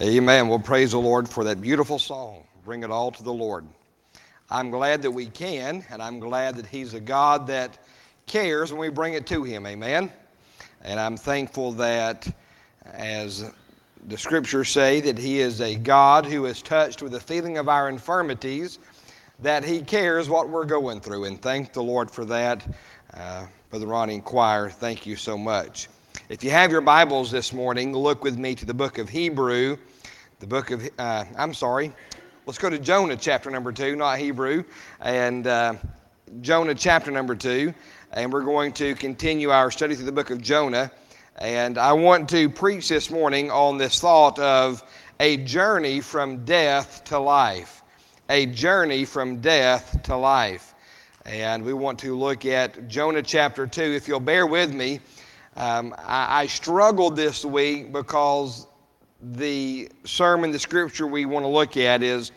Amen. Well, praise the Lord for that beautiful song. Bring it all to the Lord. I'm glad that we can, and I'm glad that He's a God that cares when we bring it to Him. Amen. And I'm thankful that, as the scriptures say, that He is a God who is touched with the feeling of our infirmities, that He cares what we're going through. And thank the Lord for that. Uh, Brother Ronnie Choir, thank you so much. If you have your Bibles this morning, look with me to the book of Hebrew. The book of, uh, I'm sorry, let's go to Jonah chapter number two, not Hebrew, and uh, Jonah chapter number two. And we're going to continue our study through the book of Jonah. And I want to preach this morning on this thought of a journey from death to life. A journey from death to life. And we want to look at Jonah chapter 2. If you'll bear with me, um, I, I struggled this week because the sermon, the scripture we want to look at is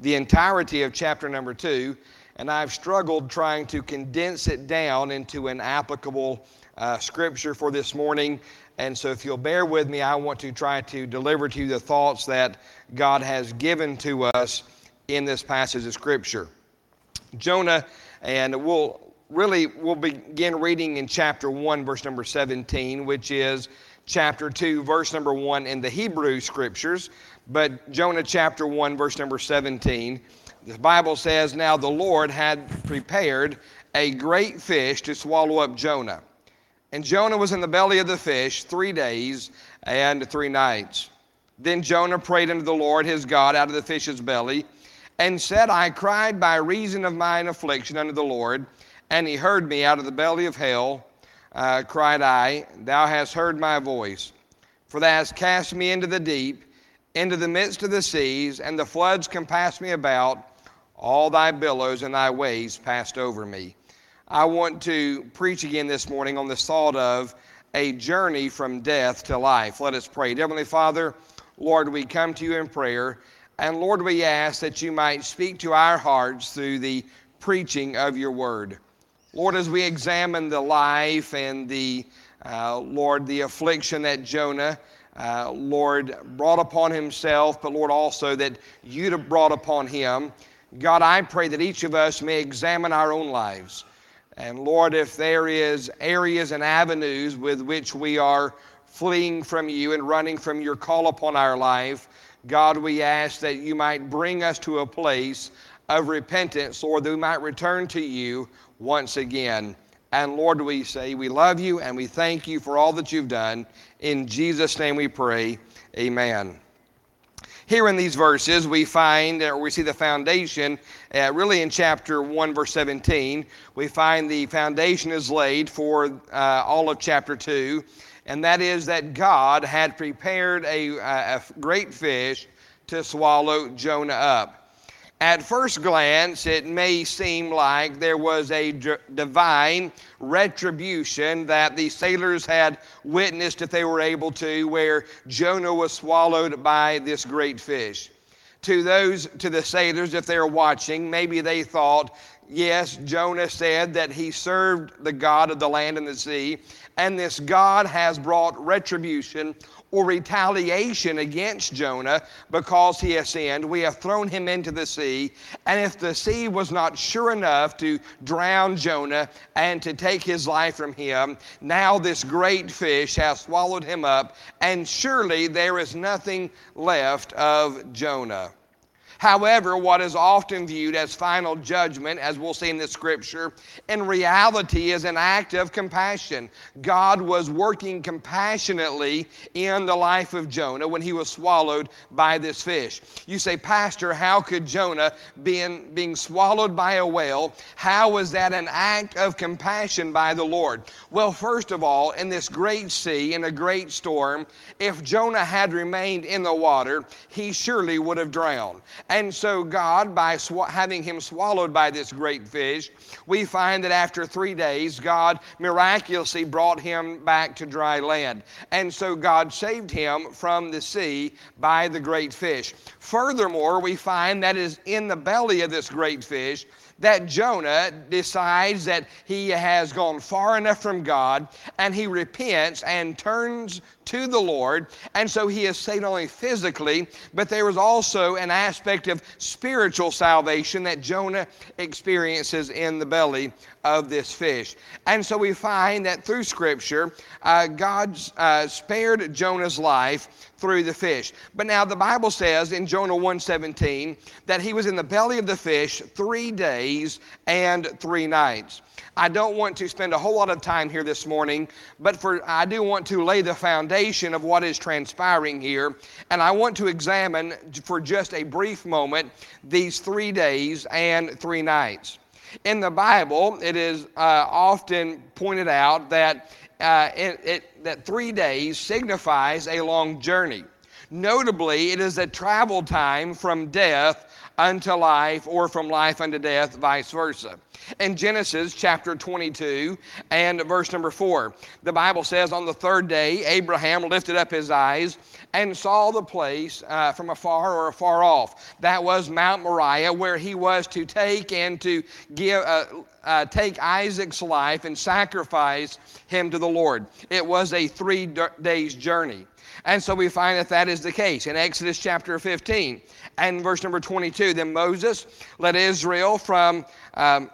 the entirety of chapter number two, and I've struggled trying to condense it down into an applicable uh, scripture for this morning. And so, if you'll bear with me, I want to try to deliver to you the thoughts that God has given to us in this passage of scripture. Jonah, and we'll really we'll begin reading in chapter 1 verse number 17 which is chapter 2 verse number 1 in the hebrew scriptures. But jonah chapter 1 verse number 17 the bible says now the lord had prepared a great fish to swallow up jonah. And jonah was in the belly of the fish three days and three nights. Then jonah prayed unto the lord his god out of the fish's belly and said i cried by reason of mine affliction unto the lord and he heard me out of the belly of hell, uh, cried I, Thou hast heard my voice. For thou hast cast me into the deep, into the midst of the seas, and the floods compassed me about. All thy billows and thy waves passed over me. I want to preach again this morning on this thought of a journey from death to life. Let us pray. Heavenly Father, Lord, we come to you in prayer, and Lord, we ask that you might speak to our hearts through the preaching of your word. Lord, as we examine the life and the, uh, Lord, the affliction that Jonah, uh, Lord, brought upon himself, but Lord, also that you'd have brought upon him, God, I pray that each of us may examine our own lives. And Lord, if there is areas and avenues with which we are fleeing from you and running from your call upon our life, God, we ask that you might bring us to a place of repentance, Lord, that we might return to you once again. And Lord, we say we love you and we thank you for all that you've done. In Jesus' name we pray. Amen. Here in these verses, we find, or we see the foundation, uh, really in chapter 1, verse 17. We find the foundation is laid for uh, all of chapter 2, and that is that God had prepared a, a great fish to swallow Jonah up. At first glance, it may seem like there was a d- divine retribution that the sailors had witnessed, if they were able to, where Jonah was swallowed by this great fish. To those, to the sailors, if they're watching, maybe they thought, yes, Jonah said that he served the God of the land and the sea, and this God has brought retribution or retaliation against Jonah because he has sinned. We have thrown him into the sea. And if the sea was not sure enough to drown Jonah and to take his life from him, now this great fish has swallowed him up, and surely there is nothing left of Jonah. However, what is often viewed as final judgment, as we'll see in the scripture, in reality is an act of compassion. God was working compassionately in the life of Jonah when he was swallowed by this fish. You say, Pastor, how could Jonah, being, being swallowed by a whale, how was that an act of compassion by the Lord? Well, first of all, in this great sea, in a great storm, if Jonah had remained in the water, he surely would have drowned. And so, God, by sw- having him swallowed by this great fish, we find that after three days, God miraculously brought him back to dry land. And so, God saved him from the sea by the great fish. Furthermore, we find that is in the belly of this great fish that Jonah decides that he has gone far enough from God and he repents and turns to the Lord. And so he is saved not only physically, but there was also an aspect of spiritual salvation that Jonah experiences in the belly of this fish. And so we find that through Scripture, uh, God uh, spared Jonah's life through the fish. But now the Bible says in Jonah 1:17 that he was in the belly of the fish 3 days and 3 nights. I don't want to spend a whole lot of time here this morning, but for I do want to lay the foundation of what is transpiring here, and I want to examine for just a brief moment these 3 days and 3 nights. In the Bible, it is uh, often pointed out that uh, it, it, that three days signifies a long journey. Notably, it is a travel time from death unto life or from life unto death, vice versa. In Genesis chapter 22 and verse number 4, the Bible says, On the third day, Abraham lifted up his eyes and saw the place uh, from afar or afar off. That was Mount Moriah, where he was to take and to give. Uh, uh, take Isaac's life and sacrifice him to the Lord. It was a three days journey. And so we find that that is the case. In Exodus chapter 15 and verse number 22, then Moses led Israel from. Um,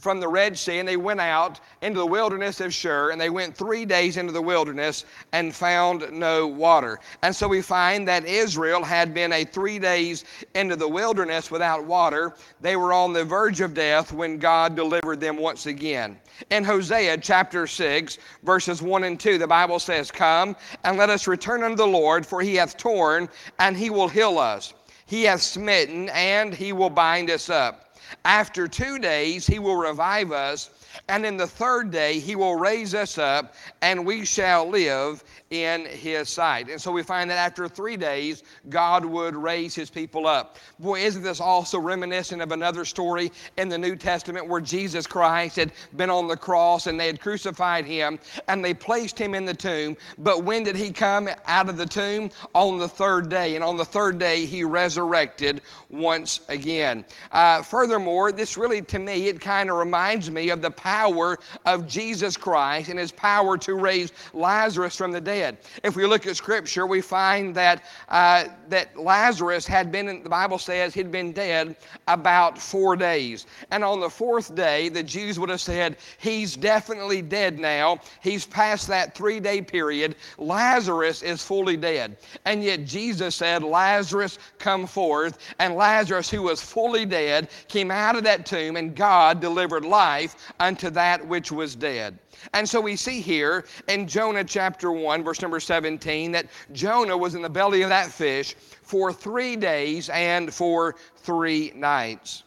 from the Red Sea and they went out into the wilderness of Shur and they went three days into the wilderness and found no water. And so we find that Israel had been a three days into the wilderness without water. They were on the verge of death when God delivered them once again. In Hosea chapter 6, verses 1 and 2, the Bible says, Come and let us return unto the Lord, for he hath torn and he will heal us. He hath smitten and he will bind us up. After two days, he will revive us, and in the third day, he will raise us up, and we shall live in his sight. And so we find that after three days, God would raise his people up. Boy, isn't this also reminiscent of another story in the New Testament where Jesus Christ had been on the cross and they had crucified him and they placed him in the tomb. But when did he come out of the tomb? On the third day. And on the third day, he resurrected once again. Uh, furthermore, this really, to me, it kind of reminds me of the power of Jesus Christ and his power to raise Lazarus from the dead. If we look at Scripture, we find that, uh, that Lazarus had been, the Bible says, he'd been dead about four days. And on the fourth day, the Jews would have said, He's definitely dead now. He's past that three day period. Lazarus is fully dead. And yet Jesus said, Lazarus, come forth. And Lazarus, who was fully dead, came out of that tomb, and God delivered life unto that which was dead. And so we see here in Jonah chapter 1, verse number 17, that Jonah was in the belly of that fish for three days and for three nights.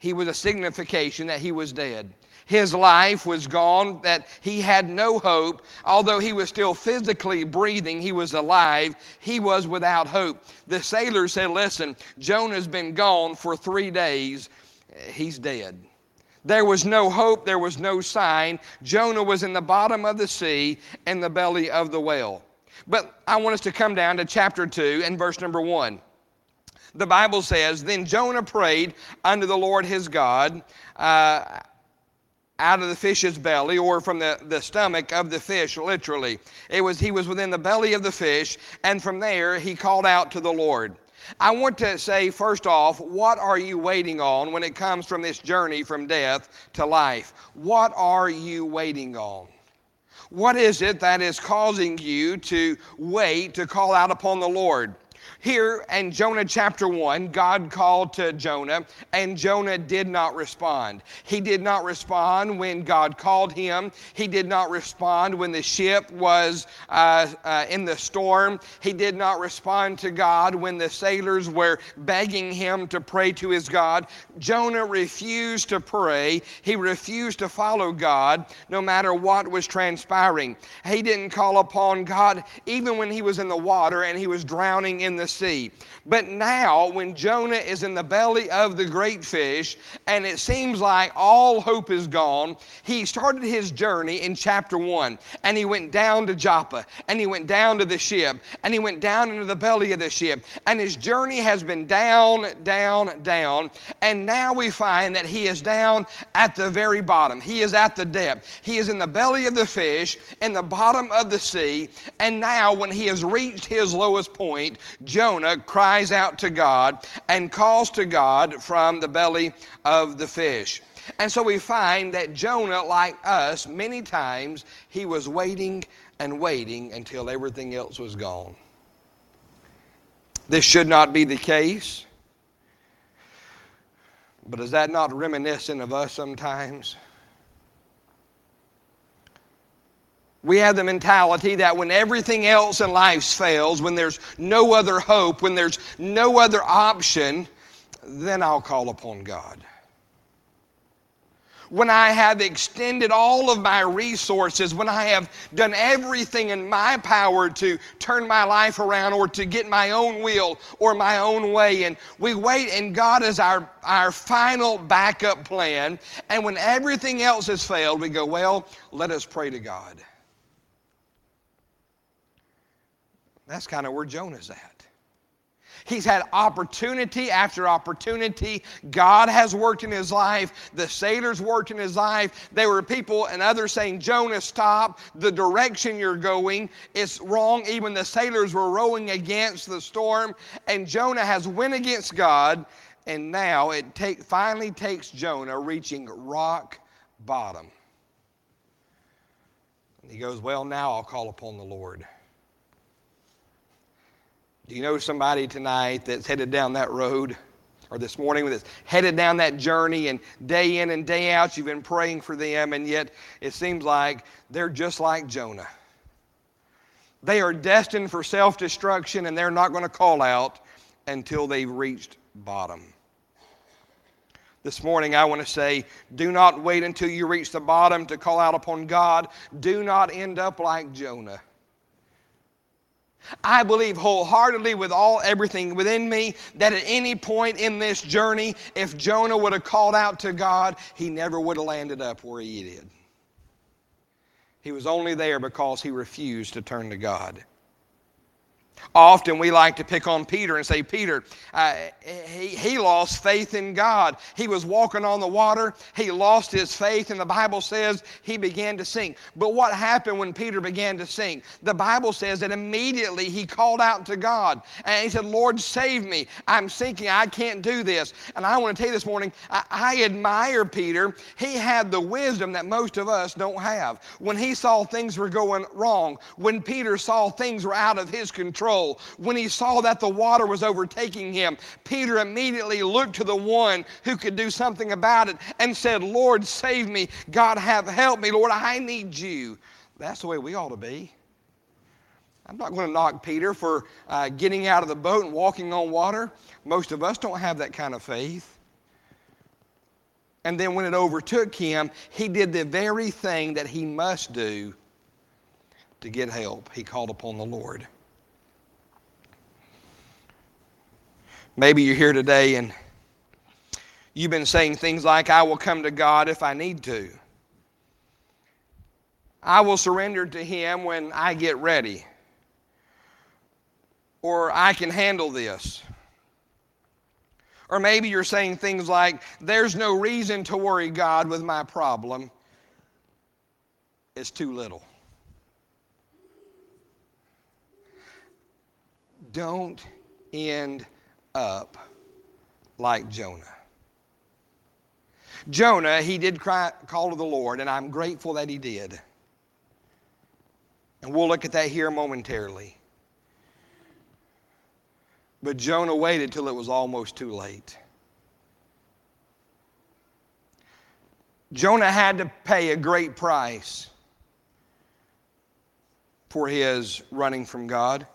He was a signification that he was dead. His life was gone, that he had no hope. Although he was still physically breathing, he was alive, he was without hope. The sailors said, Listen, Jonah's been gone for three days, he's dead. There was no hope, there was no sign. Jonah was in the bottom of the sea in the belly of the whale. But I want us to come down to chapter 2 and verse number 1. The Bible says, Then Jonah prayed unto the Lord his God uh, out of the fish's belly, or from the, the stomach of the fish, literally. It was, he was within the belly of the fish, and from there he called out to the Lord. I want to say, first off, what are you waiting on when it comes from this journey from death to life? What are you waiting on? What is it that is causing you to wait to call out upon the Lord? Here in Jonah chapter 1, God called to Jonah, and Jonah did not respond. He did not respond when God called him. He did not respond when the ship was uh, uh, in the storm. He did not respond to God when the sailors were begging him to pray to his God. Jonah refused to pray. He refused to follow God no matter what was transpiring. He didn't call upon God even when he was in the water and he was drowning in the sea. But now, when Jonah is in the belly of the great fish, and it seems like all hope is gone, he started his journey in chapter 1. And he went down to Joppa, and he went down to the ship, and he went down into the belly of the ship. And his journey has been down, down, down. And now we find that he is down at the very bottom. He is at the depth. He is in the belly of the fish, in the bottom of the sea. And now, when he has reached his lowest point, Jonah cries out to God and calls to God from the belly of the fish. And so we find that Jonah, like us, many times he was waiting and waiting until everything else was gone. This should not be the case. But is that not reminiscent of us sometimes? We have the mentality that when everything else in life fails, when there's no other hope, when there's no other option, then I'll call upon God. When I have extended all of my resources, when I have done everything in my power to turn my life around or to get my own will or my own way, and we wait, and God is our, our final backup plan. And when everything else has failed, we go, Well, let us pray to God. That's kind of where Jonah's at. He's had opportunity after opportunity. God has worked in his life. The sailors worked in his life. There were people and others saying, Jonah, stop. The direction you're going is wrong. Even the sailors were rowing against the storm. And Jonah has went against God. And now it take, finally takes Jonah reaching rock bottom. And he goes, Well, now I'll call upon the Lord. Do you know somebody tonight that's headed down that road? Or this morning that's headed down that journey, and day in and day out you've been praying for them, and yet it seems like they're just like Jonah. They are destined for self destruction, and they're not going to call out until they've reached bottom. This morning, I want to say do not wait until you reach the bottom to call out upon God. Do not end up like Jonah. I believe wholeheartedly with all everything within me that at any point in this journey, if Jonah would have called out to God, he never would have landed up where he did. He was only there because he refused to turn to God. Often we like to pick on Peter and say, Peter, uh, he, he lost faith in God. He was walking on the water. He lost his faith, and the Bible says he began to sink. But what happened when Peter began to sink? The Bible says that immediately he called out to God and he said, Lord, save me. I'm sinking. I can't do this. And I want to tell you this morning, I, I admire Peter. He had the wisdom that most of us don't have. When he saw things were going wrong, when Peter saw things were out of his control, control. When he saw that the water was overtaking him, Peter immediately looked to the one who could do something about it and said, Lord, save me. God, have helped me. Lord, I need you. That's the way we ought to be. I'm not going to knock Peter for uh, getting out of the boat and walking on water. Most of us don't have that kind of faith. And then when it overtook him, he did the very thing that he must do to get help. He called upon the Lord. Maybe you're here today and you've been saying things like, I will come to God if I need to. I will surrender to Him when I get ready. Or I can handle this. Or maybe you're saying things like, There's no reason to worry God with my problem. It's too little. Don't end up like Jonah. Jonah, he did cry, call to the Lord, and I'm grateful that he did. And we'll look at that here momentarily. But Jonah waited till it was almost too late. Jonah had to pay a great price for his running from God.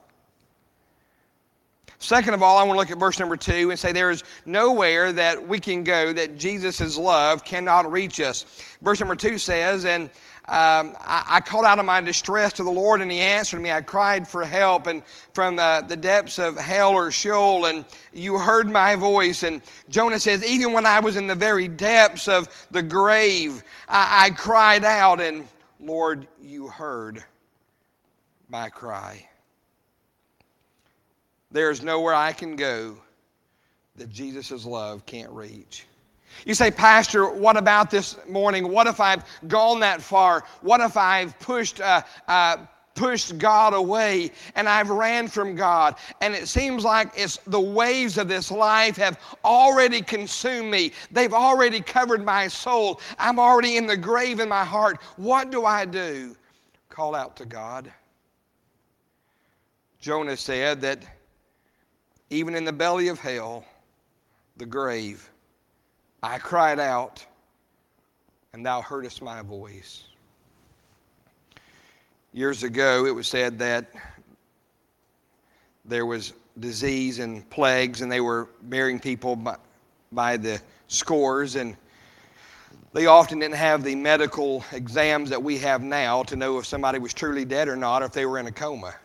Second of all, I want to look at verse number two and say there is nowhere that we can go that Jesus' love cannot reach us. Verse number two says, and um, I, I, called out of my distress to the Lord, and He answered me. I cried for help, and from the, the depths of hell or Sheol, and you heard my voice. And Jonah says, even when I was in the very depths of the grave, I, I cried out, and Lord, you heard my cry. There's nowhere I can go that Jesus' love can't reach. You say, Pastor, what about this morning? What if I've gone that far? What if I've pushed, uh, uh, pushed God away and I've ran from God? And it seems like it's the waves of this life have already consumed me. They've already covered my soul. I'm already in the grave in my heart. What do I do? Call out to God. Jonah said that even in the belly of hell, the grave, I cried out, and thou heardest my voice. Years ago, it was said that there was disease and plagues, and they were burying people by, by the scores, and they often didn't have the medical exams that we have now to know if somebody was truly dead or not, or if they were in a coma.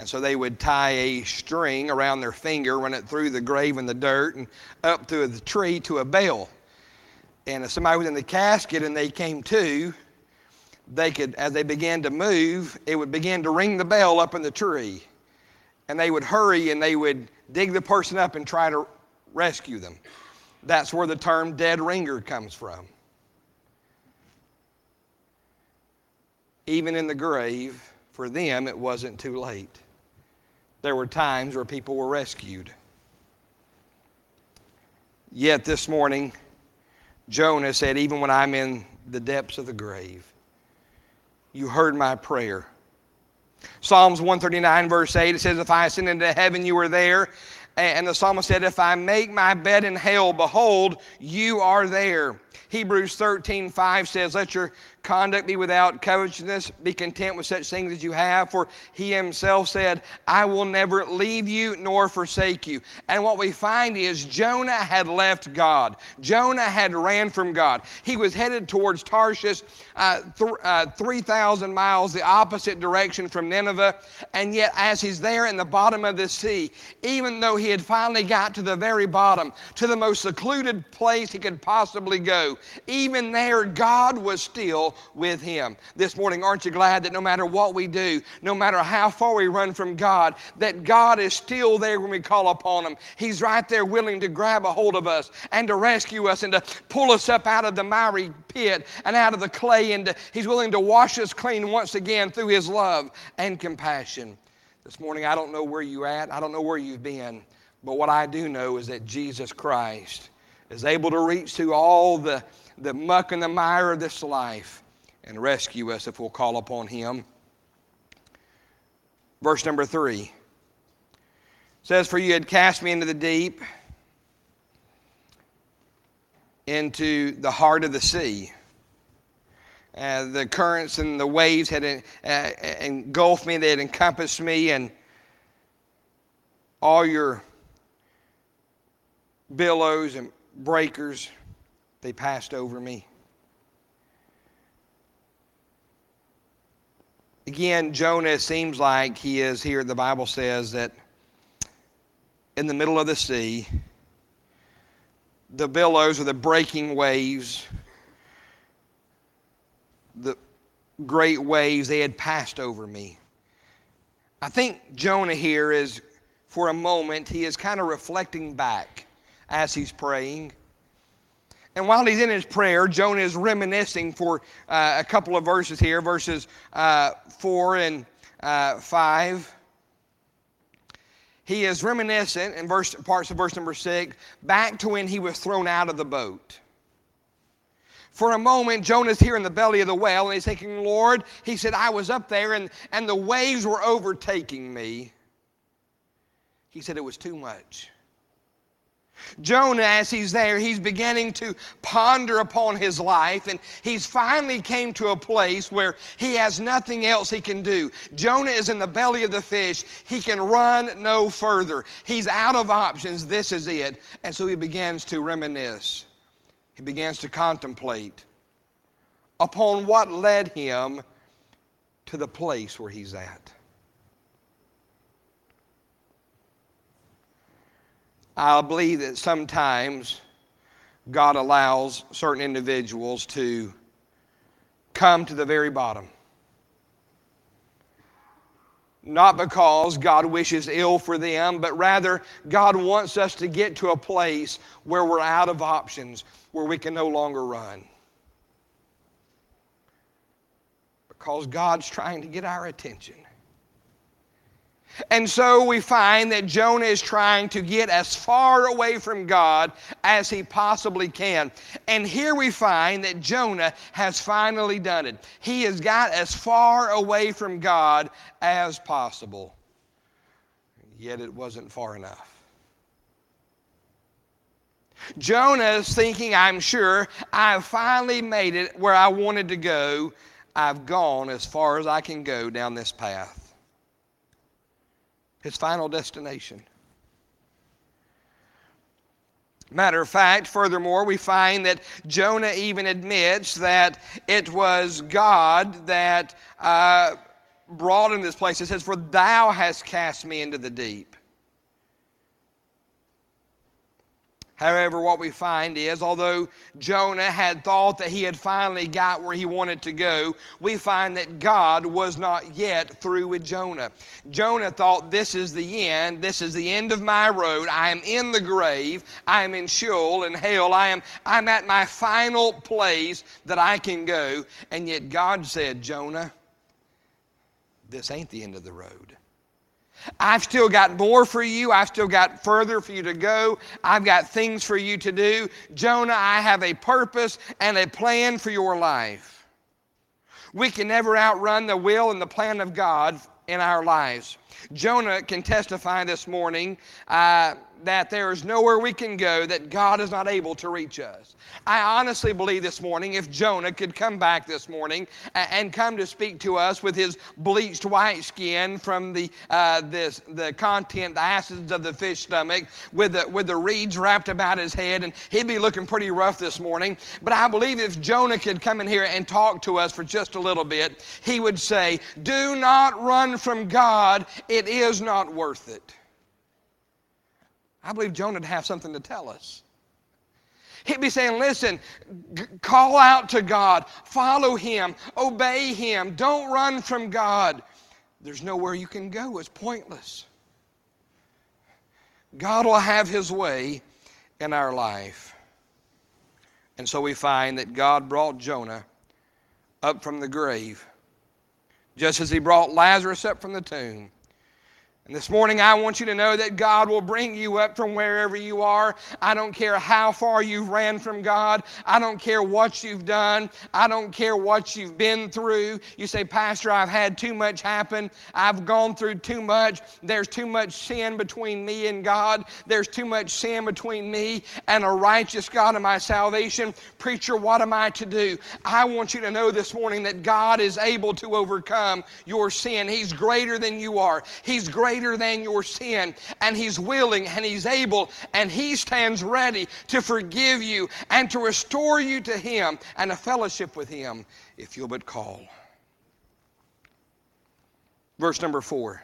And so they would tie a string around their finger, run it through the grave and the dirt, and up through the tree to a bell. And if somebody was in the casket and they came to, they could, as they began to move, it would begin to ring the bell up in the tree. And they would hurry and they would dig the person up and try to rescue them. That's where the term dead ringer comes from. Even in the grave, for them, it wasn't too late there were times where people were rescued. Yet this morning, Jonah said, Even when I'm in the depths of the grave, you heard my prayer. Psalms 139, verse 8, it says, If I ascend into heaven, you are there. And the psalmist said, If I make my bed in hell, behold, you are there. Hebrews 13, 5 says, Let your conduct be without covetousness. Be content with such things as you have. For he himself said, I will never leave you nor forsake you. And what we find is Jonah had left God. Jonah had ran from God. He was headed towards Tarshish, uh, th- uh, 3,000 miles the opposite direction from Nineveh. And yet, as he's there in the bottom of the sea, even though he had finally got to the very bottom, to the most secluded place he could possibly go, even there, God was still with Him. This morning, aren't you glad that no matter what we do, no matter how far we run from God, that God is still there when we call upon Him? He's right there willing to grab a hold of us and to rescue us and to pull us up out of the miry pit and out of the clay, and He's willing to wash us clean once again through His love and compassion. This morning, I don't know where you're at, I don't know where you've been, but what I do know is that Jesus Christ is able to reach through all the the muck and the mire of this life and rescue us if we'll call upon Him. Verse number three says, For you had cast me into the deep, into the heart of the sea. Uh, the currents and the waves had uh, engulfed me, they had encompassed me, and all your billows and breakers they passed over me. Again, Jonah seems like he is here. The Bible says that in the middle of the sea, the billows or the breaking waves, the great waves, they had passed over me. I think Jonah here is, for a moment, he is kind of reflecting back as he's praying. And while he's in his prayer, Jonah is reminiscing for uh, a couple of verses here, verses uh, 4 and uh, 5. He is reminiscent in verse, parts of verse number 6 back to when he was thrown out of the boat. For a moment, Jonah's here in the belly of the whale, and he's thinking, Lord, he said, I was up there and, and the waves were overtaking me. He said, it was too much. Jonah, as he's there, he's beginning to ponder upon his life, and he's finally came to a place where he has nothing else he can do. Jonah is in the belly of the fish. He can run no further. He's out of options. This is it. And so he begins to reminisce. He begins to contemplate upon what led him to the place where he's at. I believe that sometimes God allows certain individuals to come to the very bottom. Not because God wishes ill for them, but rather God wants us to get to a place where we're out of options, where we can no longer run. Because God's trying to get our attention. And so we find that Jonah is trying to get as far away from God as he possibly can. And here we find that Jonah has finally done it. He has got as far away from God as possible. Yet it wasn't far enough. Jonah is thinking, I'm sure, I've finally made it where I wanted to go. I've gone as far as I can go down this path his final destination. Matter of fact, furthermore, we find that Jonah even admits that it was God that uh, brought him this place. It says, For thou hast cast me into the deep. However, what we find is, although Jonah had thought that he had finally got where he wanted to go, we find that God was not yet through with Jonah. Jonah thought, This is the end. This is the end of my road. I am in the grave. I am in Sheol and hell. I am I'm at my final place that I can go. And yet God said, Jonah, this ain't the end of the road. I've still got more for you. I've still got further for you to go. I've got things for you to do. Jonah, I have a purpose and a plan for your life. We can never outrun the will and the plan of God in our lives. Jonah can testify this morning uh, that there is nowhere we can go that God is not able to reach us. I honestly believe this morning if Jonah could come back this morning and come to speak to us with his bleached white skin from the, uh, this, the content, the acids of the fish stomach, with the, with the reeds wrapped about his head, and he'd be looking pretty rough this morning. But I believe if Jonah could come in here and talk to us for just a little bit, he would say, Do not run from God, it is not worth it. I believe Jonah would have something to tell us. He'd be saying, Listen, g- call out to God, follow Him, obey Him, don't run from God. There's nowhere you can go, it's pointless. God will have His way in our life. And so we find that God brought Jonah up from the grave, just as He brought Lazarus up from the tomb. And this morning, I want you to know that God will bring you up from wherever you are. I don't care how far you've ran from God. I don't care what you've done. I don't care what you've been through. You say, Pastor, I've had too much happen. I've gone through too much. There's too much sin between me and God. There's too much sin between me and a righteous God and my salvation. Preacher, what am I to do? I want you to know this morning that God is able to overcome your sin. He's greater than you are. He's greater greater than your sin, and He's willing and He's able, and He stands ready to forgive you and to restore you to Him and a fellowship with Him if you'll but call. Verse number four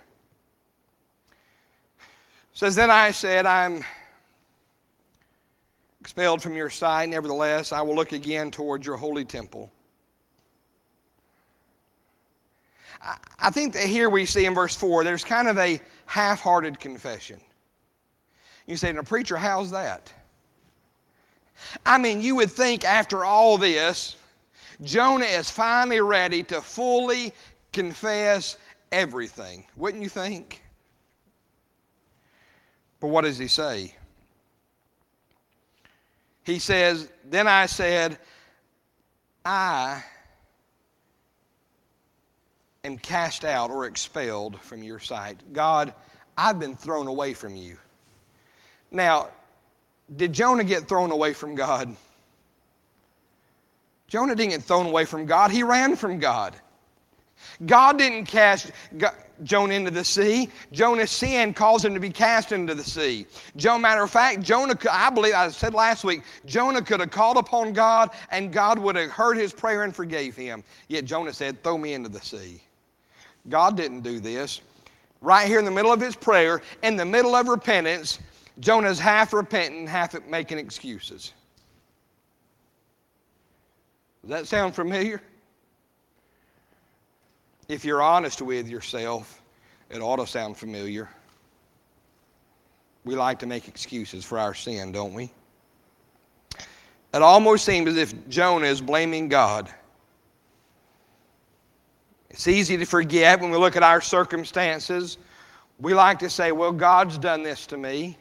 says, Then I said, I'm expelled from your sight. Nevertheless, I will look again towards your holy temple. I think that here we see in verse 4, there's kind of a half hearted confession. You say, now, preacher, how's that? I mean, you would think after all this, Jonah is finally ready to fully confess everything. Wouldn't you think? But what does he say? He says, Then I said, I and cast out or expelled from your sight. God, I've been thrown away from you. Now, did Jonah get thrown away from God? Jonah didn't get thrown away from God, he ran from God. God didn't cast Jonah into the sea. Jonah's sin caused him to be cast into the sea. Joe, matter of fact, Jonah, I believe, I said last week, Jonah could have called upon God and God would have heard his prayer and forgave him. Yet Jonah said, Throw me into the sea. God didn't do this. Right here in the middle of his prayer, in the middle of repentance, Jonah's half repenting, half making excuses. Does that sound familiar? If you're honest with yourself, it ought to sound familiar. We like to make excuses for our sin, don't we? It almost seems as if Jonah is blaming God. It's easy to forget when we look at our circumstances. We like to say, well, God's done this to me.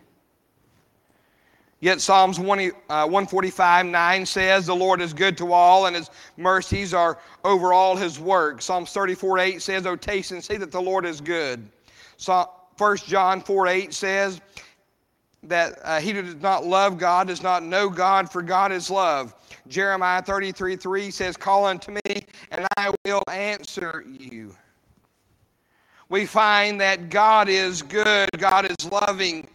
Yet Psalms 1, uh, 145 9 says, The Lord is good to all, and his mercies are over all his works. Psalms 34 8 says, O taste and see that the Lord is good. So, 1 John 4 8 says that uh, he who does not love God does not know God, for God is love. Jeremiah 33 3 says, Call unto me, and I will answer you. We find that God is good, God is loving,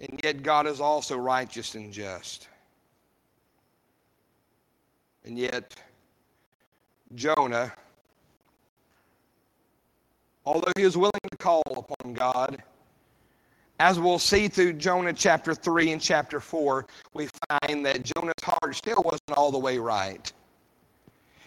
and yet God is also righteous and just. And yet, Jonah, although he was willing to call upon God, as we'll see through Jonah chapter 3 and chapter 4, we find that Jonah's heart still wasn't all the way right.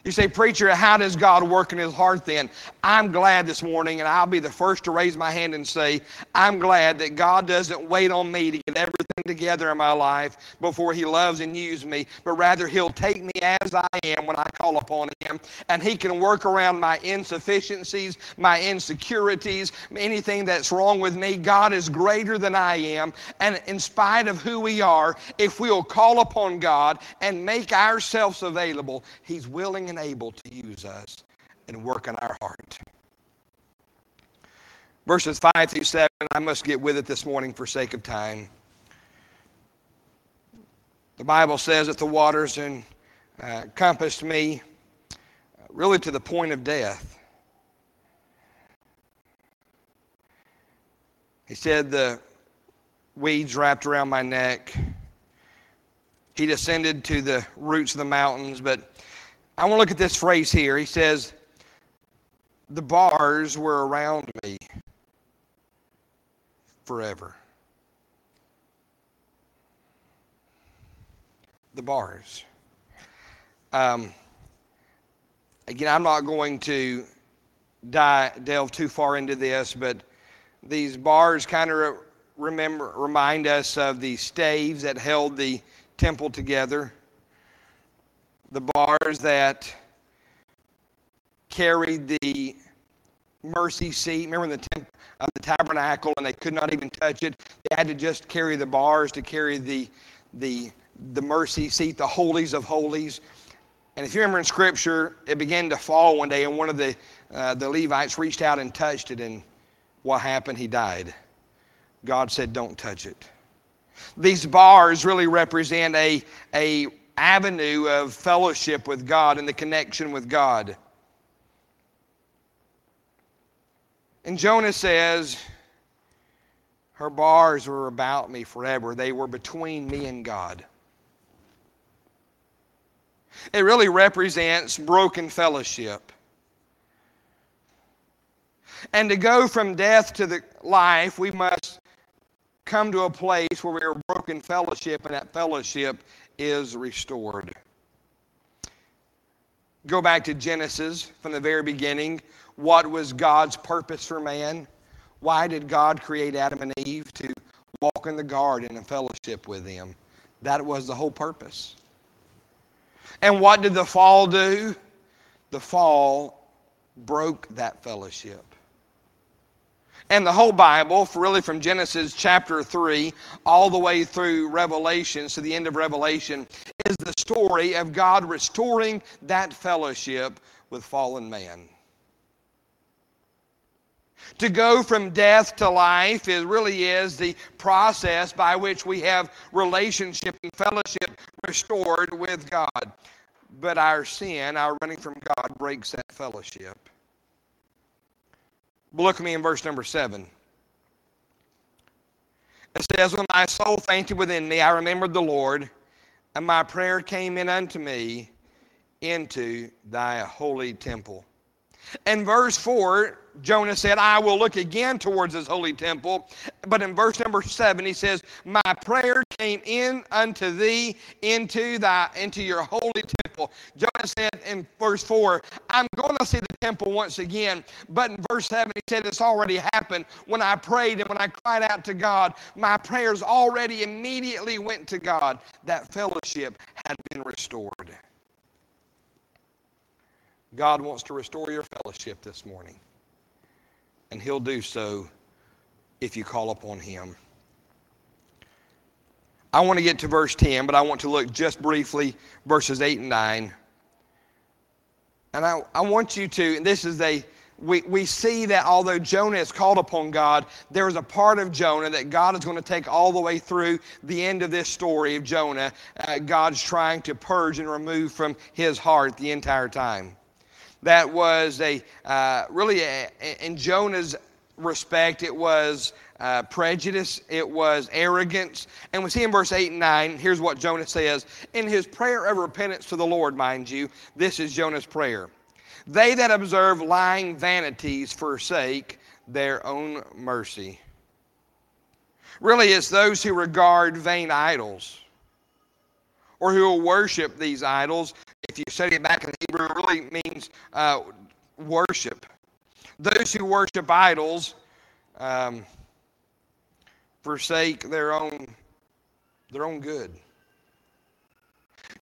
You say, Preacher, how does God work in his heart then? I'm glad this morning, and I'll be the first to raise my hand and say, I'm glad that God doesn't wait on me to get everything together in my life before he loves and uses me, but rather he'll take me as I am when I call upon him, and he can work around my insufficiencies, my insecurities, anything that's wrong with me. God is greater than I am, and in spite of who we are, if we'll call upon God and make ourselves available, he's willing and able to use us and work in our heart. Verses 5 through 7, I must get with it this morning for sake of time. The Bible says that the waters encompassed uh, me uh, really to the point of death. He said the weeds wrapped around my neck. He descended to the roots of the mountains, but I want to look at this phrase here. He says, The bars were around me forever. The bars. Um, again, I'm not going to die, delve too far into this, but these bars kind of remember remind us of the staves that held the temple together the bars that carried the mercy seat. Remember in the, temp, uh, the tabernacle, and they could not even touch it. They had to just carry the bars to carry the the the mercy seat, the holies of holies. And if you remember in Scripture, it began to fall one day, and one of the uh, the Levites reached out and touched it, and what happened? He died. God said, "Don't touch it." These bars really represent a a avenue of fellowship with God and the connection with God. And Jonah says, Her bars were about me forever, they were between me and God. It really represents broken fellowship. And to go from death to the life, we must come to a place where we are broken fellowship, and that fellowship is restored. Go back to Genesis from the very beginning. What was God's purpose for man? Why did God create Adam and Eve? To walk in the garden and fellowship with Him. That was the whole purpose. And what did the fall do? The fall broke that fellowship. And the whole Bible, really from Genesis chapter 3 all the way through Revelation, to the end of Revelation, is the story of God restoring that fellowship with fallen man. To go from death to life is really is the process by which we have relationship and fellowship restored with God. But our sin, our running from God, breaks that fellowship. Look at me in verse number seven. It says, When my soul fainted within me, I remembered the Lord, and my prayer came in unto me into thy holy temple. In verse 4, Jonah said, I will look again towards this holy temple. But in verse number 7, he says, My prayer came in unto thee into thy into your holy temple. Jonah said in verse 4, I'm going to see the temple once again. But in verse 7, he said, It's already happened. When I prayed and when I cried out to God, my prayers already immediately went to God. That fellowship had been restored. God wants to restore your fellowship this morning. And He'll do so if you call upon Him. I want to get to verse 10, but I want to look just briefly verses 8 and 9. And I, I want you to, and this is a, we, we see that although Jonah is called upon God, there is a part of Jonah that God is going to take all the way through the end of this story of Jonah. Uh, God's trying to purge and remove from his heart the entire time that was a uh, really a, in Jonah's respect, it was uh, prejudice, it was arrogance. And we see in verse 8 and 9, here's what Jonah says in his prayer of repentance to the Lord, mind you, this is Jonah's prayer. They that observe lying vanities forsake their own mercy. Really, it's those who regard vain idols or who will worship these idols. If you study it back in Hebrew, it really means uh, worship. Those who worship idols um, forsake their own their own good.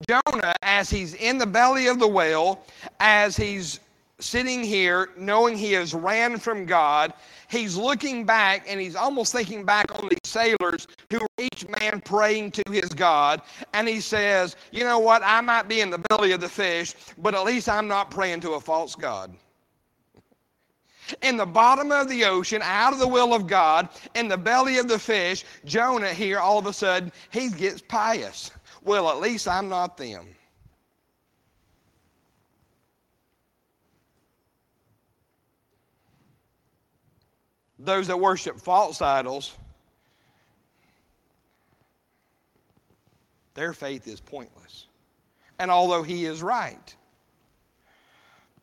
Jonah, as he's in the belly of the whale, as he's sitting here knowing he has ran from God, he's looking back and he's almost thinking back on these sailors who were each man praying to his God. And he says, You know what? I might be in the belly of the fish, but at least I'm not praying to a false God. In the bottom of the ocean, out of the will of God, in the belly of the fish, Jonah here, all of a sudden, he gets pious. Well, at least I'm not them. those that worship false idols, their faith is pointless. And although he is right,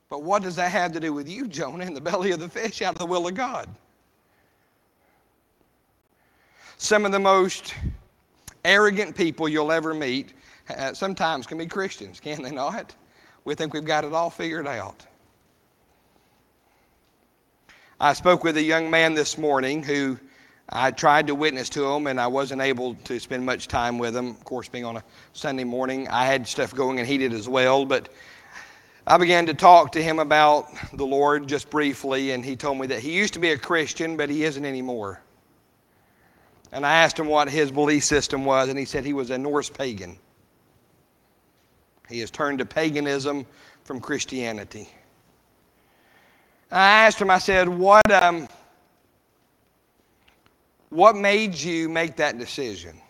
but what does that have to do with you, Jonah, in the belly of the fish out of the will of God? Some of the most arrogant people you'll ever meet uh, sometimes can be Christians, can they not? We think we've got it all figured out. I spoke with a young man this morning who I tried to witness to him and I wasn't able to spend much time with him. Of course, being on a Sunday morning, I had stuff going and he did as well. But I began to talk to him about the Lord just briefly, and he told me that he used to be a Christian, but he isn't anymore. And I asked him what his belief system was, and he said he was a Norse pagan. He has turned to paganism from Christianity. I asked him, I said, what, um, what made you make that decision?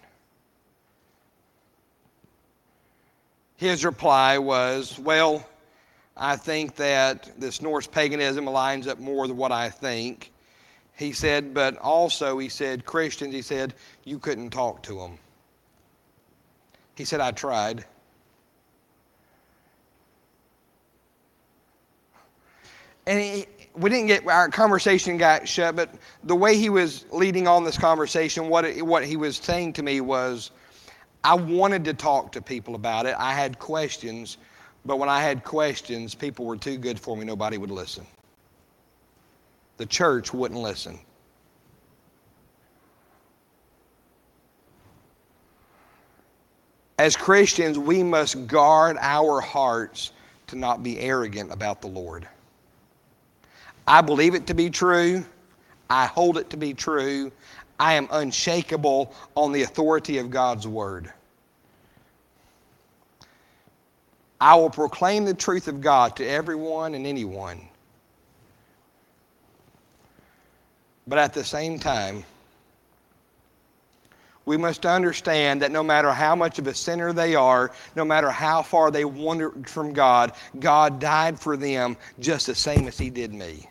His reply was, Well, I think that this Norse paganism aligns up more with what I think. He said, but also, he said, Christians, he said, you couldn't talk to them. He said, I tried. And he, we didn't get our conversation got shut, but the way he was leading on this conversation, what it, what he was saying to me was, I wanted to talk to people about it. I had questions, but when I had questions, people were too good for me. Nobody would listen. The church wouldn't listen. As Christians, we must guard our hearts to not be arrogant about the Lord. I believe it to be true. I hold it to be true. I am unshakable on the authority of God's word. I will proclaim the truth of God to everyone and anyone. But at the same time, we must understand that no matter how much of a sinner they are, no matter how far they wandered from God, God died for them just the same as He did me.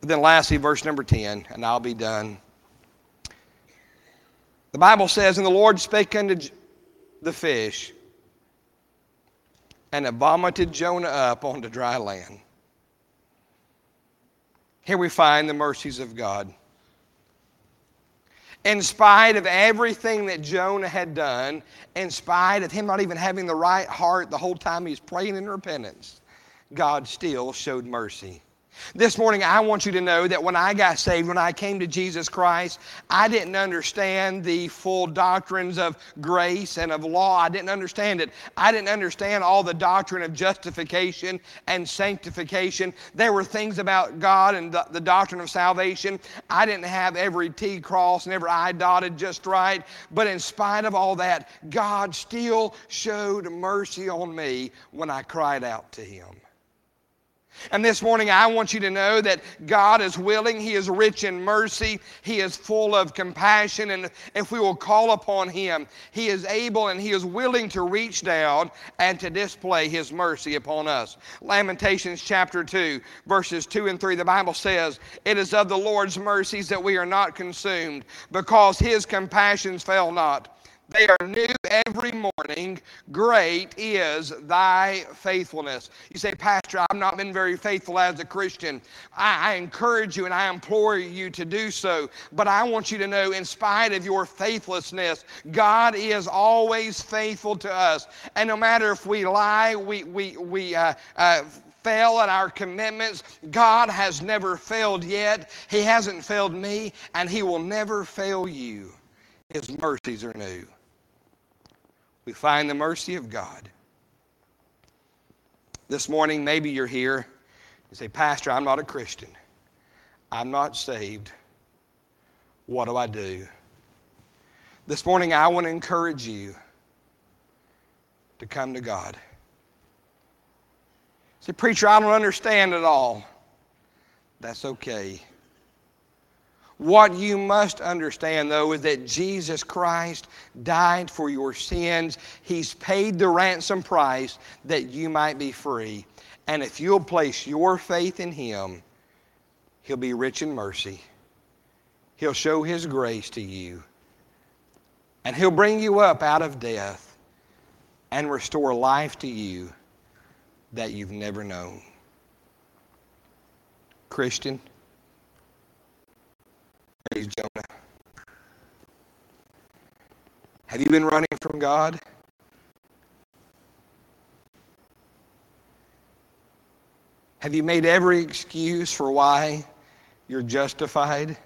But then, lastly, verse number 10, and I'll be done. The Bible says, And the Lord spake unto the fish, and it vomited Jonah up onto dry land. Here we find the mercies of God in spite of everything that Jonah had done, in spite of him not even having the right heart the whole time he's praying in repentance, God still showed mercy. This morning, I want you to know that when I got saved, when I came to Jesus Christ, I didn't understand the full doctrines of grace and of law. I didn't understand it. I didn't understand all the doctrine of justification and sanctification. There were things about God and the, the doctrine of salvation. I didn't have every T crossed and every I dotted just right. But in spite of all that, God still showed mercy on me when I cried out to Him. And this morning, I want you to know that God is willing. He is rich in mercy. He is full of compassion. And if we will call upon Him, He is able and He is willing to reach down and to display His mercy upon us. Lamentations chapter 2, verses 2 and 3, the Bible says, It is of the Lord's mercies that we are not consumed, because His compassions fail not. They are new every morning. Great is thy faithfulness. You say, Pastor, I've not been very faithful as a Christian. I, I, encourage you and I implore you to do so. But I want you to know, in spite of your faithlessness, God is always faithful to us. And no matter if we lie, we, we, we, uh, uh, fail at our commitments. God has never failed yet. He hasn't failed me, and He will never fail you. His mercies are new we find the mercy of God. This morning, maybe you're here. You say, Pastor, I'm not a Christian. I'm not saved. What do I do? This morning, I want to encourage you to come to God. Say, Preacher, I don't understand it all. That's okay. What you must understand, though, is that Jesus Christ died for your sins. He's paid the ransom price that you might be free. And if you'll place your faith in Him, He'll be rich in mercy. He'll show His grace to you. And He'll bring you up out of death and restore life to you that you've never known. Christian, Praise Jonah. Have you been running from God? Have you made every excuse for why you're justified?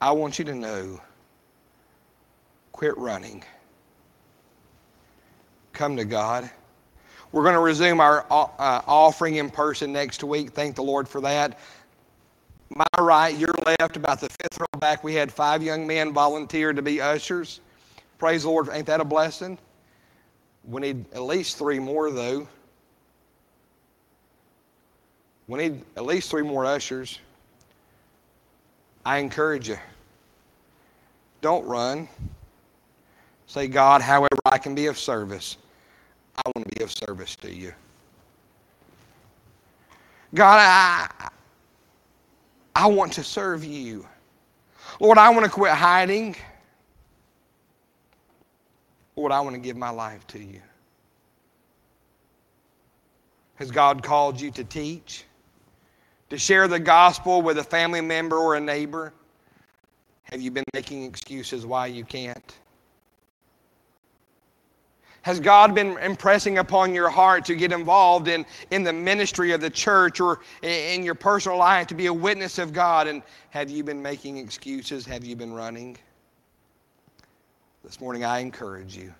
I want you to know quit running. Come to God. We're going to resume our uh, offering in person next week. Thank the Lord for that my right, your left, about the fifth row back, we had five young men volunteer to be ushers. Praise the Lord. Ain't that a blessing? We need at least three more, though. We need at least three more ushers. I encourage you. Don't run. Say, God, however I can be of service, I want to be of service to you. God, I, I want to serve you. Lord, I want to quit hiding. Lord, I want to give my life to you. Has God called you to teach? To share the gospel with a family member or a neighbor? Have you been making excuses why you can't? Has God been impressing upon your heart to get involved in, in the ministry of the church or in your personal life to be a witness of God? And have you been making excuses? Have you been running? This morning, I encourage you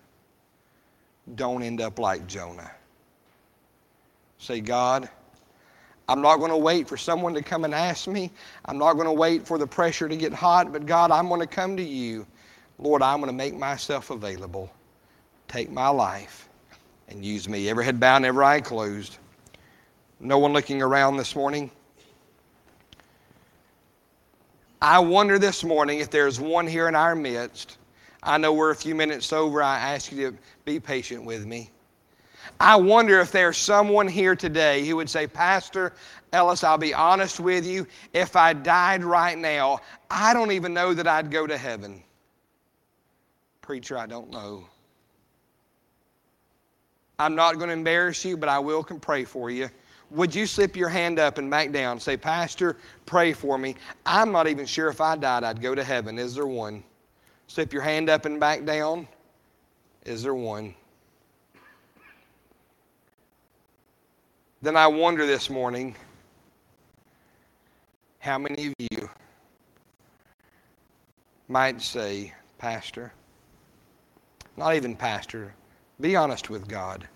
don't end up like Jonah. Say, God, I'm not going to wait for someone to come and ask me. I'm not going to wait for the pressure to get hot, but God, I'm going to come to you. Lord, I'm going to make myself available take my life and use me. Every head bowed, every eye closed. No one looking around this morning? I wonder this morning if there's one here in our midst. I know we're a few minutes over. I ask you to be patient with me. I wonder if there's someone here today who would say, Pastor Ellis, I'll be honest with you. If I died right now, I don't even know that I'd go to heaven. Preacher, I don't know. I'm not going to embarrass you, but I will can pray for you. Would you slip your hand up and back down? Say, Pastor, pray for me. I'm not even sure if I died, I'd go to heaven. Is there one? Slip your hand up and back down. Is there one? Then I wonder this morning how many of you might say, Pastor, not even pastor, be honest with God.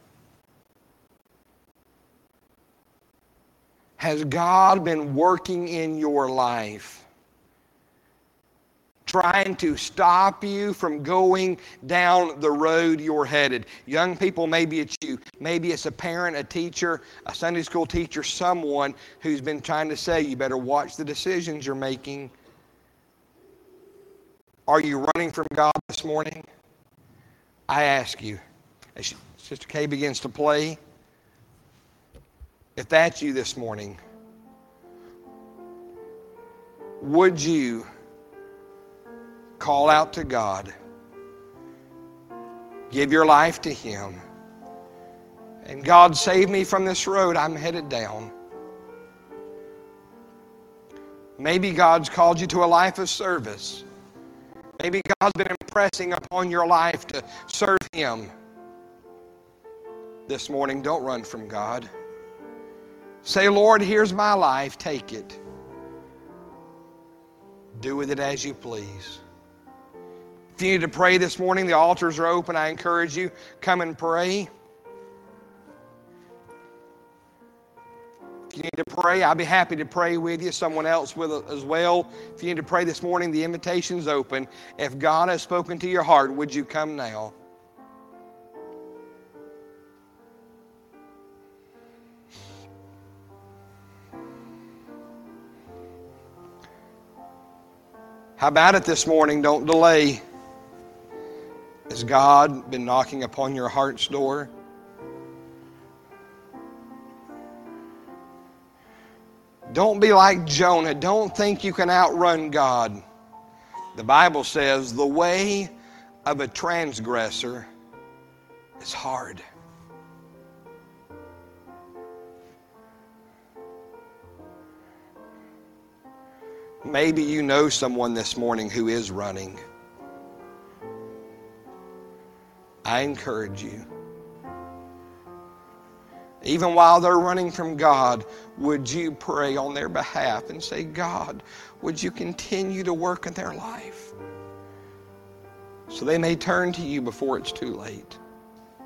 Has God been working in your life? Trying to stop you from going down the road you're headed. Young people, maybe it's you. Maybe it's a parent, a teacher, a Sunday school teacher, someone who's been trying to say, you better watch the decisions you're making. Are you running from God this morning? I ask you, as Sister Kay begins to play, if that's you this morning, would you call out to God? Give your life to Him. And God, save me from this road I'm headed down. Maybe God's called you to a life of service. Maybe God's been impressing upon your life to serve Him. This morning, don't run from God. Say, Lord, here's my life, take it. Do with it as you please. If you need to pray this morning, the altars are open. I encourage you, come and pray. If you need to pray, I'll be happy to pray with you, someone else with as well. If you need to pray this morning, the invitation's open. If God has spoken to your heart, would you come now? How about it this morning? Don't delay. Has God been knocking upon your heart's door? Don't be like Jonah. Don't think you can outrun God. The Bible says the way of a transgressor is hard. Maybe you know someone this morning who is running. I encourage you. Even while they're running from God, would you pray on their behalf and say, God, would you continue to work in their life so they may turn to you before it's too late?